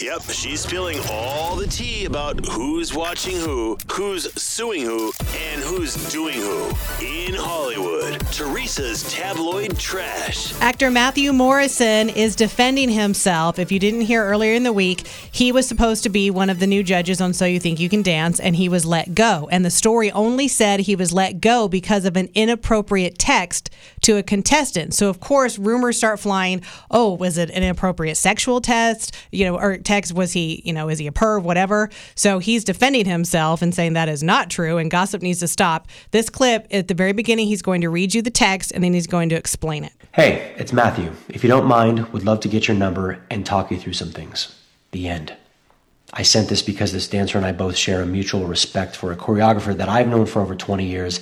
Yep, she's spilling all the tea about who's watching who, who's suing who, and who's doing who. Teresa's tabloid trash. Actor Matthew Morrison is defending himself. If you didn't hear earlier in the week, he was supposed to be one of the new judges on So You Think You Can Dance, and he was let go. And the story only said he was let go because of an inappropriate text to a contestant. So, of course, rumors start flying. Oh, was it an inappropriate sexual test? You know, or text? Was he, you know, is he a perv? Whatever. So he's defending himself and saying that is not true, and gossip needs to stop. This clip at the very beginning, he's going to read you the text, and then he's going to explain it. Hey, it's Matthew. If you don't mind, would love to get your number and talk you through some things. The end. I sent this because this dancer and I both share a mutual respect for a choreographer that I've known for over 20 years,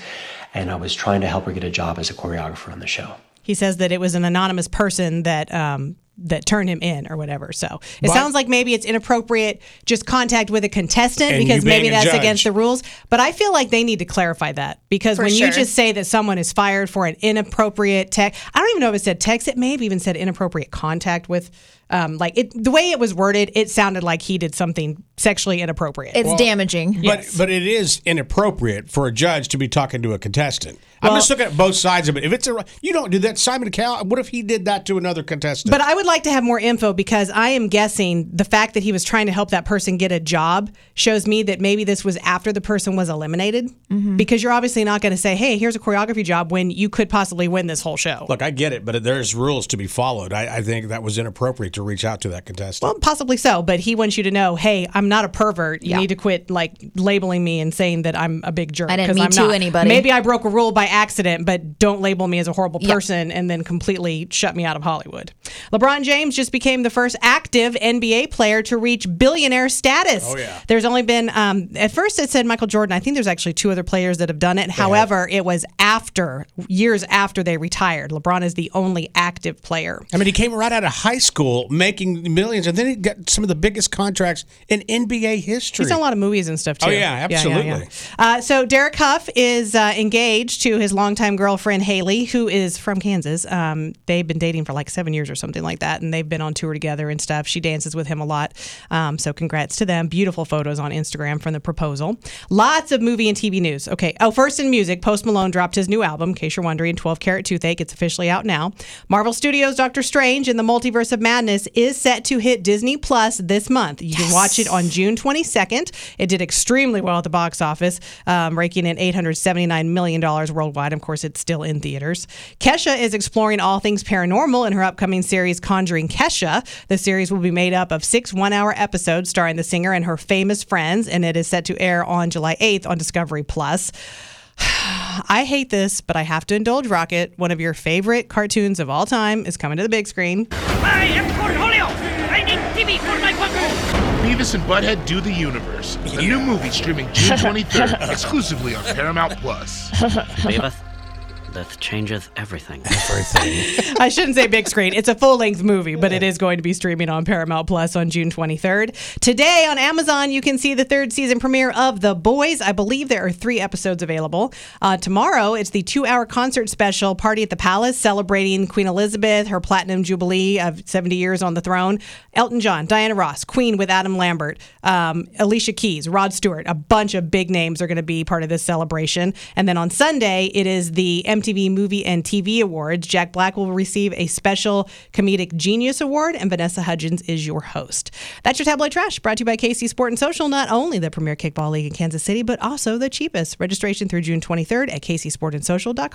and I was trying to help her get a job as a choreographer on the show. He says that it was an anonymous person that um, that turned him in or whatever. So it But- sounds like maybe it's inappropriate just contact with a contestant because maybe that's judge. against the rules. But I feel like they need to clarify that because For when you just say that someone is fired for an inappropriate text, I don't even know if it said text. It may have even said inappropriate contact with. Um, like it, the way it was worded, it sounded like he did something sexually inappropriate. It's damaging. But but it is inappropriate for a judge to be talking to a contestant. I'm just looking at both sides of it. If it's a you don't do that, Simon Cowell. What if he did that to another contestant? But I would like to have more info because I am guessing the fact that he was trying to help that person get a job shows me that maybe this was after the person was eliminated. Because you're obviously not going to say, hey, here's a choreography job when you could possibly win this whole show. Look, I get it, but there's rules to be followed. I, I think that was inappropriate to reach out to that contestant. Well, possibly so, but he wants you to know, hey, I'm not a pervert. You Yeah. need to quit like labeling me and saying that I'm a big jerk. I didn't 'cause Me I'm Too not. anybody. Maybe I broke a rule by accident, but don't label me as a horrible Yeah. person and then completely shut me out of Hollywood. LeBron James just became the first active NBA player to reach billionaire status. Oh, yeah. There's only been um, at first it said Michael Jordan. I think there's actually two other players that have done it. However, it was after years after they retired. LeBron is the only active player. I mean, he came right out of high school making millions, and then he got some of the biggest contracts in NBA history. He's done a lot of movies and stuff too. Oh, yeah, absolutely. Uh, so Derek Hough is uh, engaged to his longtime girlfriend Hayley, who is from Kansas. Um, they've been dating for like seven years or something like that, and they've been on tour together and stuff. She dances with him a lot. Um, so congrats to them. Beautiful photos on Instagram from the proposal. Lots of movie and TV news. Okay. Oh, first in music, Post Malone dropped his new album. In case you're wondering, 12 Carat Toothache. It's officially out now. Marvel Studios' Doctor Strange in the Multiverse of Madness is set to hit Disney Plus this month. You can watch it on June 22nd. It did extremely well at the box office, um, raking in $879 million worldwide. Of course, it's still in theaters. Kesha is exploring all things paranormal in her upcoming series, Conjuring Kesha. The series will be made up of six one hour episodes starring the singer and her famous friends, and it is set to air on July 8th on Discovery Plus. I hate this, but I have to indulge Rocket. One of your favorite cartoons of all time is coming to the big screen. I am Cornholio! I need TV for my puzzle! Beavis and Butthead Do the Universe, a new movie streaming June 23rd, exclusively on Paramount Plus. Beavis, death changeth everything. everything. I shouldn't say big screen. It's a full length movie, but it is going to be streaming on Paramount Plus on June 23rd. Today on Amazon, you can see the third season premiere of The Boys. I believe there are three episodes available. Uh, tomorrow, it's the two hour concert special, Party at the Palace, celebrating Queen Elizabeth, her platinum jubilee of 70 years on the throne. Elton John, Diana Ross, Queen with Adam Lambert, um, Alicia Keys, Rod Stewart, a bunch of big names are going to be part of this celebration. And then on Sunday, it is the MTV Movie and TV Awards. Jack Black will receive a special Comedic Genius Award, and Vanessa Hudgens is your host. That's your tabloid trash, brought to you by KC Sport and Social, not only the premier kickball league in Kansas City, but also the cheapest. Registration through June 23rd at kcsportandsocial.com.